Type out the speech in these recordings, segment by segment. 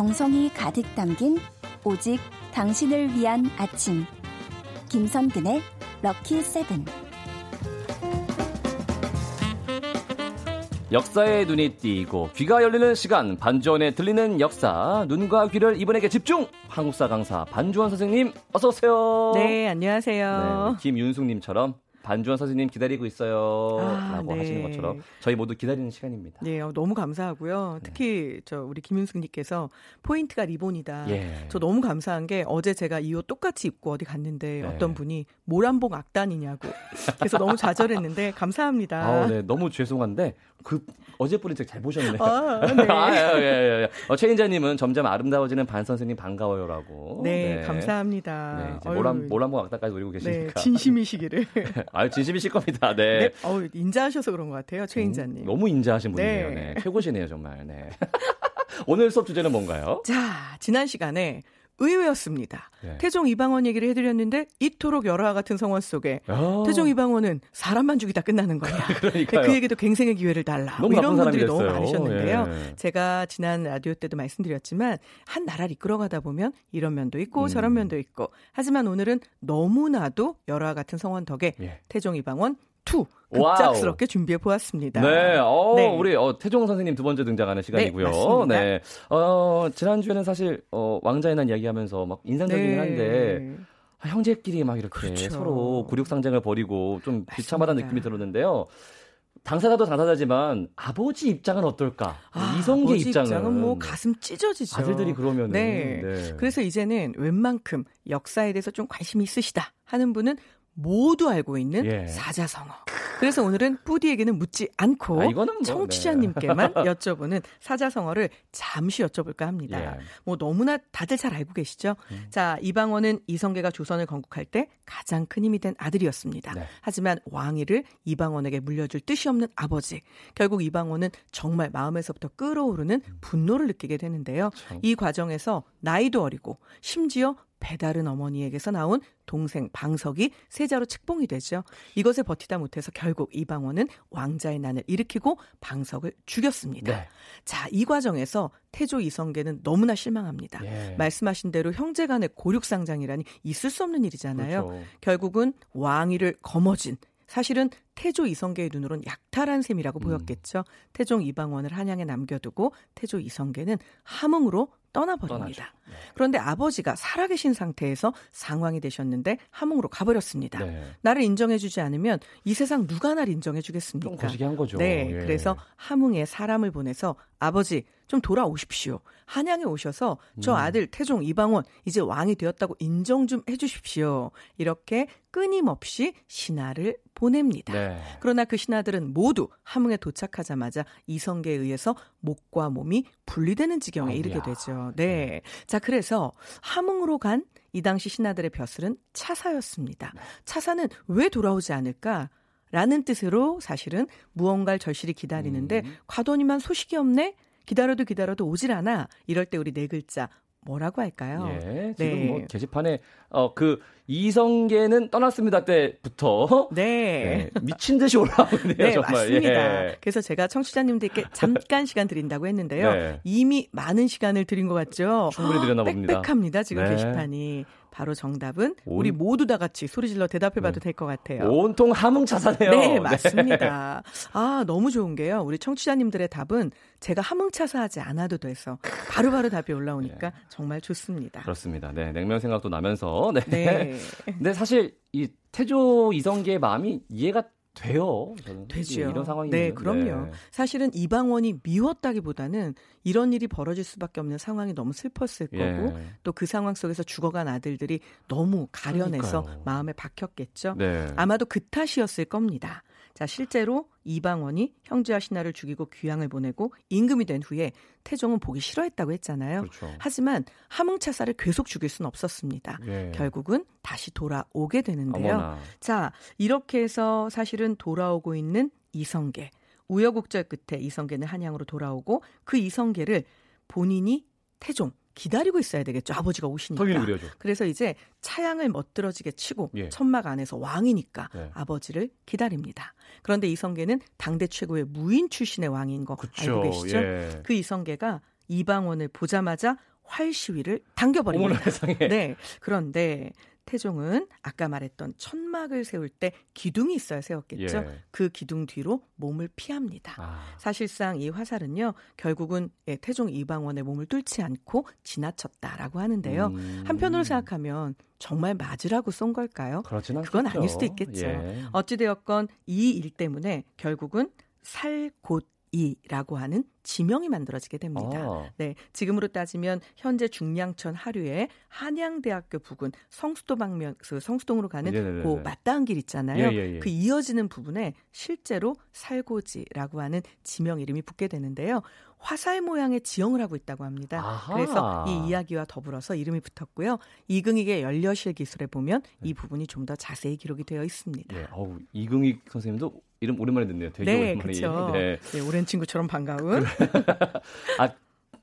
정성이 가득 담긴 오직 당신을 위한 아침. 김선근의 럭키 세븐. 역사의 눈이 띄고 귀가 열리는 시간 반주원에 들리는 역사 눈과 귀를 이분에게 집중 한국사 강사 반주원 선생님 어서 오세요. 네 안녕하세요. 네, 김윤숙님처럼 반주원 선생님 기다리고 있어요. 아, 라고 네. 하시는 것처럼 저희 모두 기다리는 시간입니다. 네, 어, 너무 감사하고요. 네. 특히 네. 저 우리 김윤숙님께서 포인트가 리본이다. 예. 저 너무 감사한 게 어제 제가 이 옷 똑같이 입고 어디 갔는데 네. 어떤 분이 모란봉 악단이냐고. 그래서 너무 좌절했는데 감사합니다. 아, 네, 너무 죄송한데 그 어제 분이 잘 보셨네요. 아, 네. 아, 예, 예, 예. 어, 최인자님은 점점 아름다워지는 반 선생님 반가워요라고. 네, 네. 감사합니다. 네, 모란 모란봉 악단까지 노리고 계시니까. 네, 진심이시기를. 아, 진심이실 겁니다. 네. 네. 어, 인자하셔서 그런 것 같아요, 최인자님. 음, 너무 인자하신 분이에요. 네. 네. 최고시네요, 정말. 네. 오늘 수업 주제는 뭔가요? 자, 지난 시간에 의외였습니다. 네. 태종 이방원 얘기를 해드렸는데 이토록 열화와 같은 성원 속에 어. 태종 이방원은 사람만 죽이다 끝나는 거냐. 그 얘기도 갱생의 기회를 달라. 뭐 이런 분들이 너무 많으셨는데요. 예. 제가 지난 라디오 때도 말씀드렸지만 한 나라를 이끌어가다 보면 이런 면도 있고 음. 저런 면도 있고 하지만 오늘은 너무나도 열화와 같은 성원 덕에 예. 태종 이방원 2 급작스럽게 준비해 보았습니다. 네, 어, 네. 우리 어, 태종 선생님 두 번째 등장하는 시간이고요. 네, 네. 어, 지난주에는 사실 어, 왕자의 난 이야기하면서 막 인상적이긴 네. 한데 아, 형제끼리 막 이렇게 그렇죠. 서로 굴욕상쟁을 벌이고 좀 비참하다는 느낌이 들었는데요. 당사자도 당사자지만 아버지 입장은 어떨까? 아, 이성계 입장은, 입장은 뭐 가슴 찢어지죠. 아들들이 그러면 네. 네. 그래서 이제는 웬만큼 역사에 대해서 좀 관심이 있으시다 하는 분은 모두 알고 있는 예. 사자성어. 그래서 오늘은 뿌디에게는 묻지 않고 아, 뭐, 청취자님께만 네. 여쭤보는 사자성어를 잠시 여쭤볼까 합니다. 예. 뭐 너무나 다들 잘 알고 계시죠? 음. 자, 이방원은 이성계가 조선을 건국할 때 가장 큰 힘이 된 아들이었습니다. 네. 하지만 왕위를 이방원에게 물려줄 뜻이 없는 아버지. 결국 이방원은 정말 마음에서부터 끓어오르는 분노를 느끼게 되는데요. 참. 이 과정에서 나이도 어리고 심지어 배다른 어머니에게서 나온 동생 방석이 세자로 책봉이 되죠. 이것에 버티다 못해서 결국 이방원은 왕자의 난을 일으키고 방석을 죽였습니다. 네. 자, 이 과정에서 태조 이성계는 너무나 실망합니다. 예. 말씀하신 대로 형제 간의 고륙상장이라니 있을 수 없는 일이잖아요. 그렇죠. 결국은 왕위를 거머쥔 사실은 태조 이성계의 눈으론 약탈한 셈이라고 음. 보였겠죠. 태종 이방원을 한양에 남겨두고 태조 이성계는 함흥으로 떠나버립니다. 네. 그런데 아버지가 살아계신 상태에서 상황이 되셨는데 함흥으로 가버렸습니다. 네. 나를 인정해주지 않으면 이 세상 누가 날 인정해주겠습니까? 좀 거시기 한 거죠. 네, 예. 그래서 함흥에 사람을 보내서 아버지 좀 돌아오십시오. 한양에 오셔서 저 음. 아들 태종 이방원 이제 왕이 되었다고 인정 좀 해주십시오. 이렇게 끊임없이 신하를 보냅니다. 네. 그러나 그 신하들은 모두 함흥에 도착하자마자 이성계에 의해서 목과 몸이 분리되는 지경에 이르게 되죠. 네. 네. 자, 그래서 함흥으로 간 이 당시 신하들의 벼슬은 차사였습니다. 네. 차사는 왜 돌아오지 않을까? 라는 뜻으로 사실은 무언가를 절실히 기다리는데 음. 과도니만 소식이 없네? 기다려도 기다려도 오질 않아. 이럴 때 우리 네 글자 뭐라고 할까요? 예, 지금 네. 뭐 게시판에 어 그 이성계는 떠났습니다 때부터 네. 네 미친 듯이 올라오고 있네요 네, 정말. 맞습니다. 예. 그래서 제가 청취자님들께 잠깐 시간 드린다고 했는데요. 네. 이미 많은 시간을 드린 것 같죠. 충분히 드렸나 봅니다. 빽빽합니다 지금 네. 게시판이. 바로 정답은 온... 우리 모두 다 같이 소리질러 대답해봐도 네. 될것 같아요. 온통 함흥차사네요. 네, 네, 맞습니다. 아 너무 좋은 게요. 우리 청취자님들의 답은 제가 함흥차사하지 않아도 돼서 바로바로 답이 올라오니까 네. 정말 좋습니다. 그렇습니다. 네, 냉면 생각도 나면서 네. 네. 근데 사실 이 태조 이성계의 마음이 이해가 돼요. 되죠. 이런 상황이 네, 그럼요. 네. 사실은 이방원이 미웠다기보다는 이런 일이 벌어질 수밖에 없는 상황이 너무 슬펐을 예. 거고 또 그 상황 속에서 죽어간 아들들이 너무 가련해서 그러니까요. 마음에 박혔겠죠. 네. 아마도 그 탓이었을 겁니다. 자, 실제로 이방원이 형제와 신하를 죽이고 귀양을 보내고 임금이 된 후에 태종은 보기 싫어했다고 했잖아요. 그렇죠. 하지만 함흥차사를 계속 죽일 수는 없었습니다. 예. 결국은 다시 돌아오게 되는데요. 어머나. 자, 이렇게 해서 사실은 돌아오고 있는 이성계. 우여곡절 끝에 이성계는 한양으로 돌아오고 그 이성계를 본인이 태종 기다리고 있어야 되겠죠. 아버지가 오시니까. 그래서 이제 차양을 멋들어지게 치고 예. 천막 안에서 왕이니까 예. 아버지를 기다립니다. 그런데 이성계는 당대 최고의 무인 출신의 왕인 거 그쵸. 알고 계시죠? 예. 그 이성계가 이방원을 보자마자 활 시위를 당겨버립니다. 네. 그런데 태종은 아까 말했던 천막을 세울 때 기둥이 있어야 세웠겠죠. 예. 그 기둥 뒤로 몸을 피합니다. 아. 사실상 이 화살은요, 결국은 예, 태종 이방원의 몸을 뚫지 않고 지나쳤다라고 하는데요. 음. 한편으로 생각하면 정말 맞으라고 쏜 걸까요? 그건 아닐 수도 있겠죠. 예. 어찌되었건 이 일 때문에 결국은 살곧 이라고 하는 지명이 만들어지게 됩니다. 아. 네, 지금으로 따지면 현재 중량천 하류에 한양대학교 부근 성수도 방면, 그 성수동으로 가는 네네네. 그 맞닿은 길 있잖아요. 예, 예, 예. 그 이어지는 부분에 실제로 살고지라고 하는 지명 이름이 붙게 되는데요. 화살 모양의 지형을 하고 있다고 합니다. 아하. 그래서 이 이야기와 더불어서 이름이 붙었고요. 이긍익의 연려실 기술에 보면 이 네. 부분이 좀 더 자세히 기록이 되어 있습니다. 예, 어우, 이긍익 선생님도 이름 오랜만에 듣네요. 되게 네, 오랜만에. 그렇죠. 네. 네, 오랜 친구처럼 반가운. 아,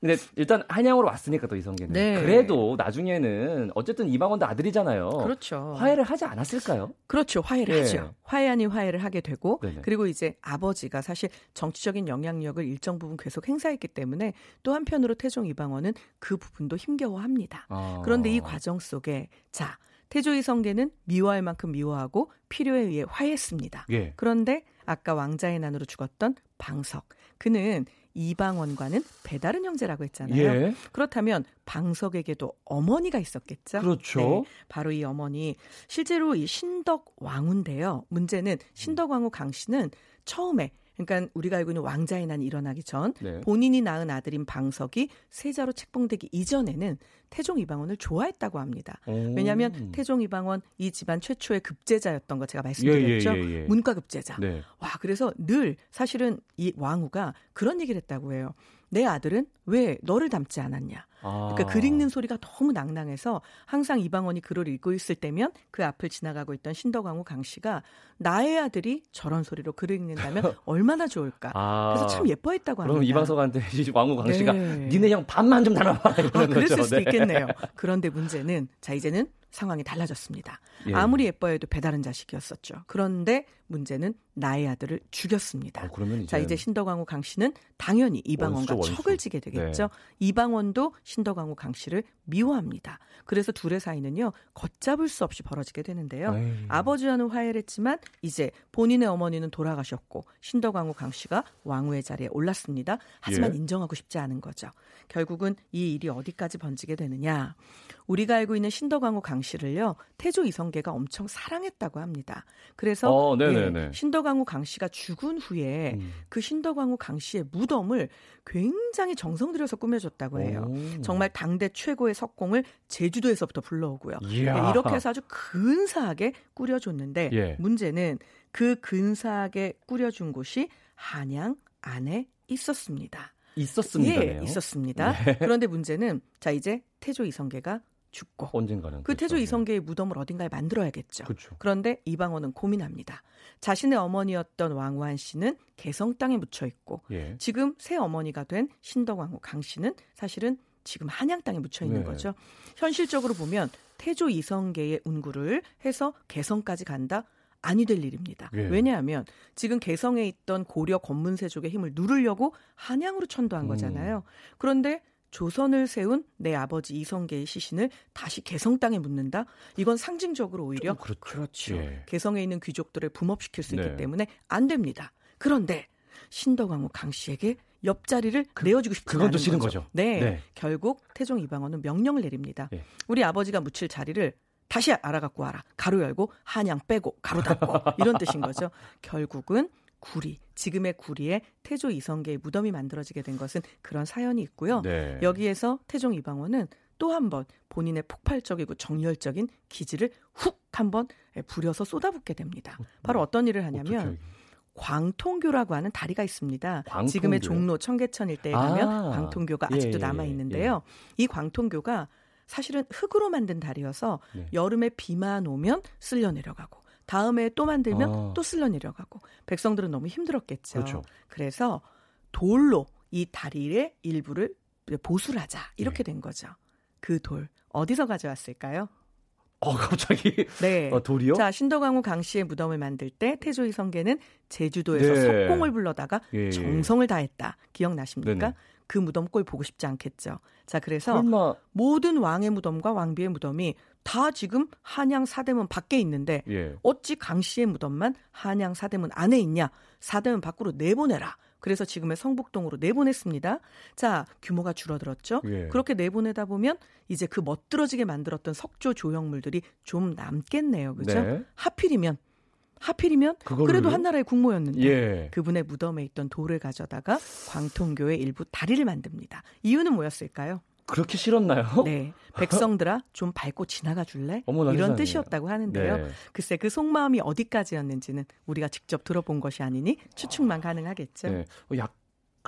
근데 일단 한양으로 왔으니까 또 이성계는 네. 그래도 나중에는 어쨌든 이방원도 아들이잖아요. 그렇죠. 화해를 하지 않았을까요? 그렇죠. 화해를 네. 하죠. 화해 아닌 화해를 하게 되고 네네. 그리고 이제 아버지가 사실 정치적인 영향력을 일정 부분 계속 행사했기 때문에 또 한편으로 태종 이방원은 그 부분도 힘겨워합니다. 아. 그런데 이 과정 속에 자 태조 이성계는 미워할 만큼 미워하고 필요에 의해 화해했습니다. 예. 그런데 아까 왕자의 난으로 죽었던 방석 그는 이방원과는 배다른 형제라고 했잖아요. 예. 그렇다면 방석에게도 어머니가 있었겠죠. 그렇죠. 네, 바로 이 어머니 실제로 이 신덕 왕후인데요. 문제는 신덕 왕후 강 씨는 처음에 그러니까 우리가 알고 있는 왕자의 난이 일어나기 전 네. 본인이 낳은 아들인 방석이 세자로 책봉되기 이전에는 태종 이방원을 좋아했다고 합니다. 오. 왜냐하면 태종 이방원 이 집안 최초의 급제자였던 거 제가 말씀드렸죠. 예, 예, 예, 예. 문과 급제자. 네. 와 그래서 늘 사실은 이 왕후가 그런 얘기를 했다고 해요. 내 아들은 왜 너를 닮지 않았냐. 아. 그러니까 글 읽는 소리가 너무 낭낭해서 항상 이방원이 글을 읽고 있을 때면 그 앞을 지나가고 있던 신덕왕후 강 씨가 나의 아들이 저런 소리로 글을 읽는다면 얼마나 좋을까. 아. 그래서 참 예뻐했다고 합니다. 그럼 이방석한테 왕후 강 씨가 네. 니네 형 반만 좀 닮아봐. 아, 그랬을 수도 네. 있겠네요. 그런데 문제는 자 이제는 상황이 달라졌습니다. 예. 아무리 예뻐해도 배다른 자식이었었죠. 그런데 문제는 나의 아들을 죽였습니다. 아, 그러면 이제... 자 이제 신덕왕후 강 씨는 당연히 이방원과 원수, 원수. 척을 지게 되겠죠. 네. 이방원도 신덕왕후 강 씨를 미워합니다. 그래서 둘의 사이는요 걷잡을 수 없이 벌어지게 되는데요. 에이. 아버지와는 화해를 했지만 이제 본인의 어머니는 돌아가셨고 신덕왕후 강 씨가 왕후의 자리에 올랐습니다. 하지만 예. 인정하고 싶지 않은 거죠. 결국은 이 일이 어디까지 번지게 되느냐? 우리가 알고 있는 신덕왕후 강 씨를요 태조 이성계가 엄청 사랑했다고 합니다. 그래서 어, 예, 신덕왕후 강 씨가 죽은 후에 음. 그 신덕왕후 강 씨의 무덤을 굉장히 정성 들여서 꾸며줬다고 해요. 오. 정말 당대 최고의 석공을 제주도에서부터 불러오고요. 네, 이렇게 해서 아주 근사하게 꾸려줬는데 예. 문제는 그 근사하게 꾸려준 곳이 한양 안에 있었습니다. 있었습니다. 예, 있었습니다. 네. 그런데 문제는 자 이제 태조 이성계가 죽고 언젠가는 그 태조 그렇죠. 이성계의 무덤을 어딘가에 만들어야겠죠. 그렇죠. 그런데 이방원은 고민합니다. 자신의 어머니였던 왕후한 씨는 개성 땅에 묻혀 있고 예. 지금 새 어머니가 된 신덕왕후 강 씨는 사실은 지금 한양 땅에 묻혀 있는 네. 거죠. 현실적으로 보면 태조 이성계의 운구를 해서 개성까지 간다. 아니 될 일입니다. 예. 왜냐하면 지금 개성에 있던 고려 권문세족의 힘을 누르려고 한양으로 천도한 음. 거잖아요. 그런데 조선을 세운 내 아버지 이성계의 시신을 다시 개성 땅에 묻는다? 이건 상징적으로 오히려 그렇죠. 그렇죠. 예. 개성에 있는 귀족들을 붕업시킬 수 네. 있기 때문에 안 됩니다. 그런데 신덕왕후 강 씨에게 옆자리를 그, 내어주고 싶지 그건 싫은 거죠. 거죠. 네, 네, 결국 태종 이방원은 명령을 내립니다. 예. 우리 아버지가 묻힐 자리를 다시 알아갖고 와라. 가로 열고 한양 빼고 가로 닫고 이런 뜻인 거죠. 결국은 구리, 지금의 구리에 태조 이성계의 무덤이 만들어지게 된 것은 그런 사연이 있고요. 네. 여기에서 태종 이방원은 또 한 번 본인의 폭발적이고 정열적인 기질을 훅 한번 부려서 쏟아붓게 됩니다. 바로 어떤 일을 하냐면. 광통교라고 하는 다리가 있습니다. 광통교요? 지금의 종로 청계천 일대에 가면 아, 광통교가 아직도 예, 예 남아 있는데요. 예. 이 광통교가 사실은 흑으로 만든 다리여서 네. 여름에 비만 오면 쓸려 내려가고 다음에 또 만들면 아. 또 쓸려 내려가고 백성들은 너무 힘들었겠죠. 그렇죠. 그래서 돌로 이 다리의 일부를 보수를 하자 이렇게 네. 된 거죠. 그 돌 어디서 가져왔을까요? 어, 갑자기. 네. 어, 돌이요? 자, 신덕왕후 강씨의 무덤을 만들 때 태조 이 성계는 제주도에서 네. 석공을 불러다가 예, 예. 정성을 다했다. 기억나십니까? 네네. 그 무덤 꼴 보고 싶지 않겠죠. 자, 그래서 설마... 모든 왕의 무덤과 왕비의 무덤이 다 지금 한양 사대문 밖에 있는데 예. 어찌 강 씨의 무덤만 한양 사대문 안에 있냐? 사대문 밖으로 내보내라. 그래서 지금의 성북동으로 내보냈습니다. 자, 규모가 줄어들었죠. 예. 그렇게 내보내다 보면 이제 그 멋들어지게 만들었던 석조 조형물들이 좀 남겠네요. 그죠? 네. 하필이면 하필이면 그래도 한나라의 국모였는데 예. 그분의 무덤에 있던 돌을 가져다가 광통교의 일부 다리를 만듭니다. 이유는 뭐였을까요? 그렇게 싫었나요? 네. 백성들아 좀 밟고 지나가 줄래? 어머나, 이런 세상에. 뜻이었다고 하는데요. 네. 글쎄 그 속마음이 어디까지였는지는 우리가 직접 들어본 것이 아니니 추측만 가능하겠죠. 네. 어, 약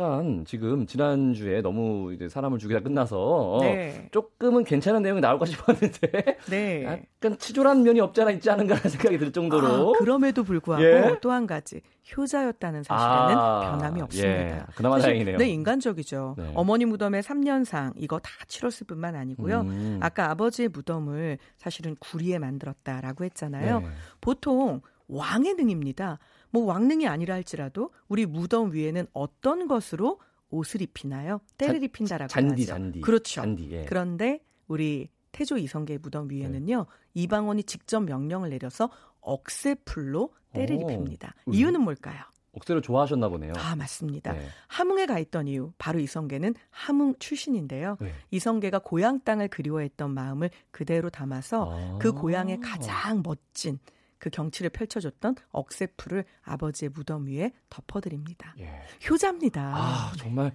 약간 지금 지난주에 너무 이제 사람을 죽이다 끝나서 네. 조금은 괜찮은 내용이 나올까 싶었는데 네. 약간 치졸한 면이 없지 않아 있지 않은가 라는 생각이 들 정도로 아, 그럼에도 불구하고 예? 또한 가지 효자였다는 사실에는 아, 변함이 없습니다. 예. 그나마 다행이네요. 네, 인간적이죠. 네. 어머니 무덤의 3년상 이거 다 치렀을 뿐만 아니고요. 음. 아까 아버지의 무덤을 사실은 구리에 만들었다라고 했잖아요. 네. 보통 왕의 능입니다. 뭐 왕릉이 아니라 할지라도 우리 무덤 위에는 어떤 것으로 옷을 입히나요? 때를 입힌다라고 잔디, 하죠. 잔디. 그렇죠. 잔디, 예. 그런데 우리 태조 이성계 무덤 위에는요. 네. 이방원이 직접 명령을 내려서 억새풀로 때를 오, 입힙니다. 이유는 뭘까요? 억새를 좋아하셨나 보네요. 아, 맞습니다. 네. 함흥에 가 있던 이유, 바로 이성계는 함흥 출신인데요. 네. 이성계가 고향 땅을 그리워했던 마음을 그대로 담아서 아. 그 고향의 가장 멋진 그 경치를 펼쳐줬던 억새풀을 아버지의 무덤 위에 덮어드립니다. 예. 효자입니다. 아, 정말.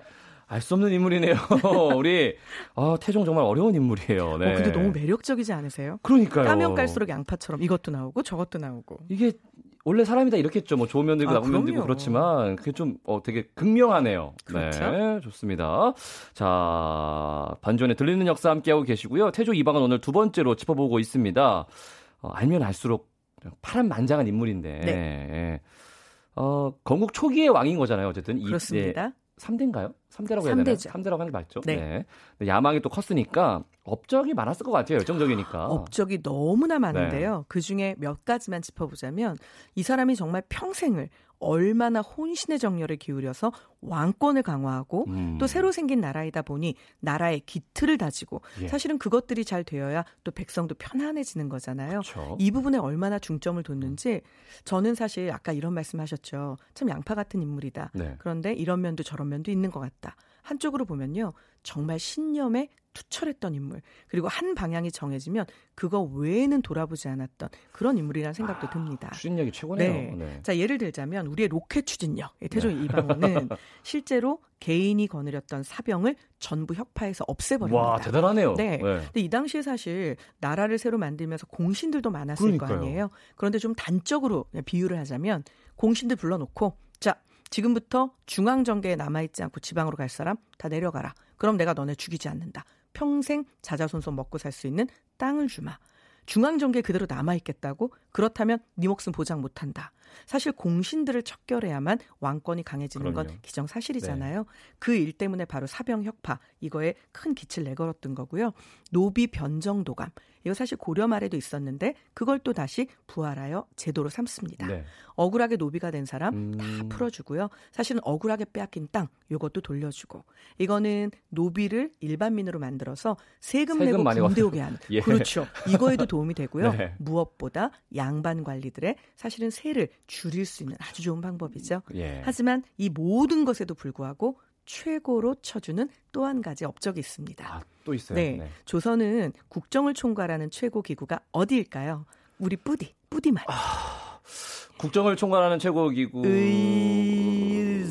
알 수 없는 인물이네요. 우리 아, 태종 정말 어려운 인물이에요. 네. 어, 근데 너무 매력적이지 않으세요? 그러니까요. 까면 깔수록 양파처럼 이것도 나오고 저것도 나오고. 이게 원래 사람이 다 이렇겠죠. 뭐 좋은 면도 있고 아, 나쁜 면도 있고 그렇지만 그게 좀 어, 되게 극명하네요. 그렇죠? 네, 좋습니다. 자, 반전에 들리는 역사 함께하고 계시고요. 태조 이방은 오늘 두 번째로 짚어보고 있습니다. 어, 알면 알수록 파란 만장한 인물인데. 네. 예. 어, 건국 초기의 왕인 거잖아요. 어쨌든 그렇습니다. 이, 네, 3대인가요? 3대라고 해야 되나요? 3대라고 하는 게 맞죠? 네. 네. 야망이 또 컸으니까 업적이 많았을 것 같아요. 열정적이니까. 업적이 너무나 많은데요. 네. 그 중에 몇 가지만 짚어보자면 이 사람이 정말 평생을 얼마나 혼신의 정열을 기울여서 왕권을 강화하고 음. 또 새로 생긴 나라이다 보니 나라의 기틀을 다지고 예. 사실은 그것들이 잘 되어야 또 백성도 편안해지는 거잖아요. 그렇죠. 이 부분에 얼마나 중점을 뒀는지 저는 사실 아까 이런 말씀하셨죠. 참 양파 같은 인물이다. 네. 그런데 이런 면도 저런 면도 있는 것 같다. 한쪽으로 보면요. 정말 신념에 투철했던 인물 그리고 한 방향이 정해지면 그거 외에는 돌아보지 않았던 그런 인물이라는 생각도 듭니다. 아, 추진력이 최고네요. 네. 네. 자 예를 들자면 우리의 로켓 추진력 태조 네. 이방원은 실제로 개인이 거느렸던 사병을 전부 협파해서 없애버립니다. 와 대단하네요. 네. 네. 근데 이 당시에 사실 나라를 새로 만들면서 공신들도 많았을 그러니까요. 거 아니에요. 그런데 좀 단적으로 비유를 하자면 공신들 불러놓고 자 지금부터 중앙 정계에 남아있지 않고 지방으로 갈 사람 다 내려가라. 그럼 내가 너네 죽이지 않는다. 평생 자자손손 먹고 살 수 있는 땅을 주마. 중앙 정계 그대로 남아 있겠다고? 그렇다면 네 목숨 보장 못한다. 사실 공신들을 척결해야만 왕권이 강해지는 그럼요. 건 기정사실이잖아요. 네. 그일 때문에 바로 사병 혁파 이거에 큰 기치를 내걸었던 거고요. 노비 변정도감 이거 사실 고려 말에도 있었는데 그걸 또 다시 부활하여 제도로 삼습니다. 네. 억울하게 노비가 된 사람 음. 다 풀어주고요. 사실은 억울하게 빼앗긴 땅 이것도 돌려주고 이거는 노비를 일반민으로 만들어서 세금, 세금 내고 군대 오게 하는 예. 그렇죠. 이거에도 도움이 되고요. 네. 무엇보다 양반 관리들의 사실은 세를 줄일 수 있는 아주 좋은 방법이죠. 예. 하지만 이 모든 것에도 불구하고 최고로 쳐주는 또 한 가지 업적이 있습니다. 아, 또 있어요. 네. 네. 조선은 국정을 총괄하는 최고 기구가 어디일까요? 우리 뿌디, 뿌디만. 아, 국정을 총괄하는 최고 기구. 의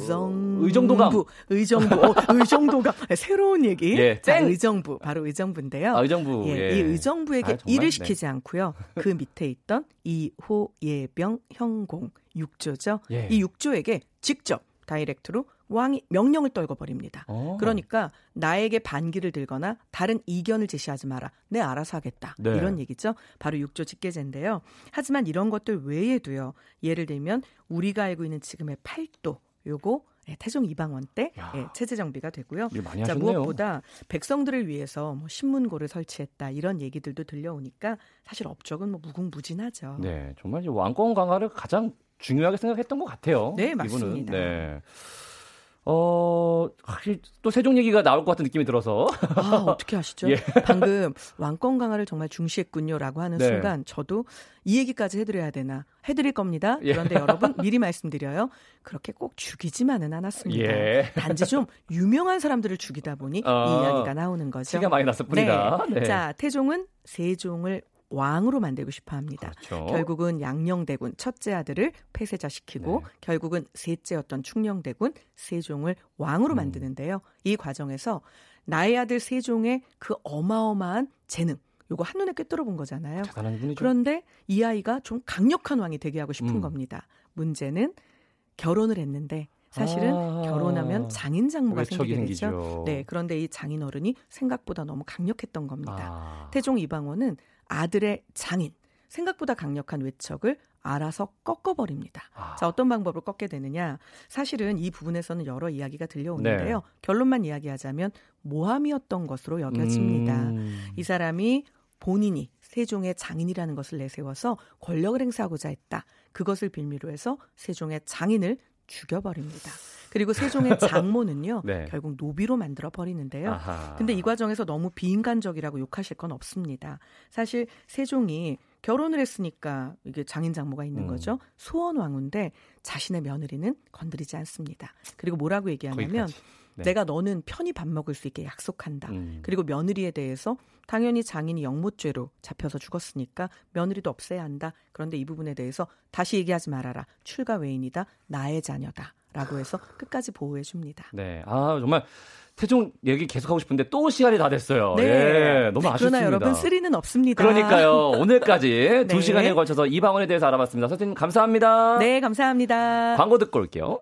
정 의정도감. 의정부. 어, 의정도감. 네, 새로운 얘기. 예, 자, 의정부. 바로 의정부인데요. 아, 의정부. 예, 예. 이 의정부에게 아, 일을 네. 시키지 네. 않고요. 그 밑에 있던 이호 예병 형공 6조죠. 예. 이 6조에게 직접 다이렉트로 왕이 명령을 떨궈 버립니다. 오. 어. 그러니까 나에게 반기를 들거나 다른 이견을 제시하지 마라. 내 알아서 하겠다. 네. 이런 얘기죠. 바로 육조 직계제인데요. 하지만 이런 것들 외에도요. 예를 들면 우리가 알고 있는 지금의 팔도 요거 예, 태종 이방원 때 예, 체제 정비가 되고요. 자, 무엇보다 백성들을 위해서 뭐 신문고를 설치했다 이런 얘기들도 들려오니까 사실 업적은 뭐 무궁무진하죠. 네, 정말 왕권 강화를 가장 중요하게 생각했던 것 같아요. 네, 맞습니다. 네. 어, 또 세종 얘기가 나올 것 같은 느낌이 들어서. 아, 어떻게 아시죠? 예. 방금 왕권 강화를 정말 중시했군요라고 하는 네. 순간 저도 이 얘기까지 해드려야 되나 해드릴 겁니다. 예. 그런데 예. 여러분 미리 말씀드려요. 그렇게 꼭 죽이지만은 않았습니다. 예. 단지 좀 유명한 사람들을 죽이다 보니 어, 이 이야기가 나오는 거죠. 티가 많이 났을 뿐이다. 네. 네. 자, 태종은 세종을 왕으로 만들고 싶어 합니다. 그렇죠. 결국은 양녕대군 첫째 아들을 폐쇄자시키고 네. 결국은 셋째였던 충녕대군 세종을 왕으로 음. 만드는데요. 이 과정에서 나의 아들 세종의 그 어마어마한 재능 요거 한눈에 꿰뚫어 본 거잖아요. 그런데 이 아이가 좀 강력한 왕이 되게 하고 싶은 음. 겁니다. 문제는 결혼을 했는데 사실은 아~ 결혼하면 장인 장모가 생기게 되죠. 네, 그런데 이 장인 어른이 생각보다 너무 강력했던 겁니다. 아~ 태종 이방원은 아들의 장인 생각보다 강력한 외척을 알아서 꺾어버립니다. 아. 자, 어떤 방법을 꺾게 되느냐. 사실은 이 부분에서는 여러 이야기가 들려오는데요. 네. 결론만 이야기하자면 모함이었던 것으로 여겨집니다. 음. 이 사람이 본인이 세종의 장인이라는 것을 내세워서 권력을 행사하고자 했다. 그것을 빌미로 해서 세종의 장인을 죽여버립니다. 그리고 세종의 장모는요 네. 결국 노비로 만들어 버리는데요. 아하. 근데 이 과정에서 너무 비인간적이라고 욕하실 건 없습니다. 사실 세종이 결혼을 했으니까 이게 장인 장모가 있는 음. 거죠. 소원 왕후인데 자신의 며느리는 건드리지 않습니다. 그리고 뭐라고 얘기하냐면 네. 내가 너는 편히 밥 먹을 수 있게 약속한다. 음. 그리고 며느리에 대해서 당연히 장인이 영모죄로 잡혀서 죽었으니까 며느리도 없애야 한다. 그런데 이 부분에 대해서 다시 얘기하지 말아라. 출가 외인이다. 나의 자녀다. 라고 해서 끝까지 보호해 줍니다. 네. 아, 정말 태종 얘기 계속하고 싶은데 또 시간이 다 됐어요. 네. 예, 너무 아쉽습니다. 그러나 여러분 쓰리는 없습니다. 그러니까요. 오늘까지 네. 두 시간에 걸쳐서 이 방언에 대해서 알아봤습니다. 선생님 감사합니다. 네, 감사합니다. 광고 듣고 올게요.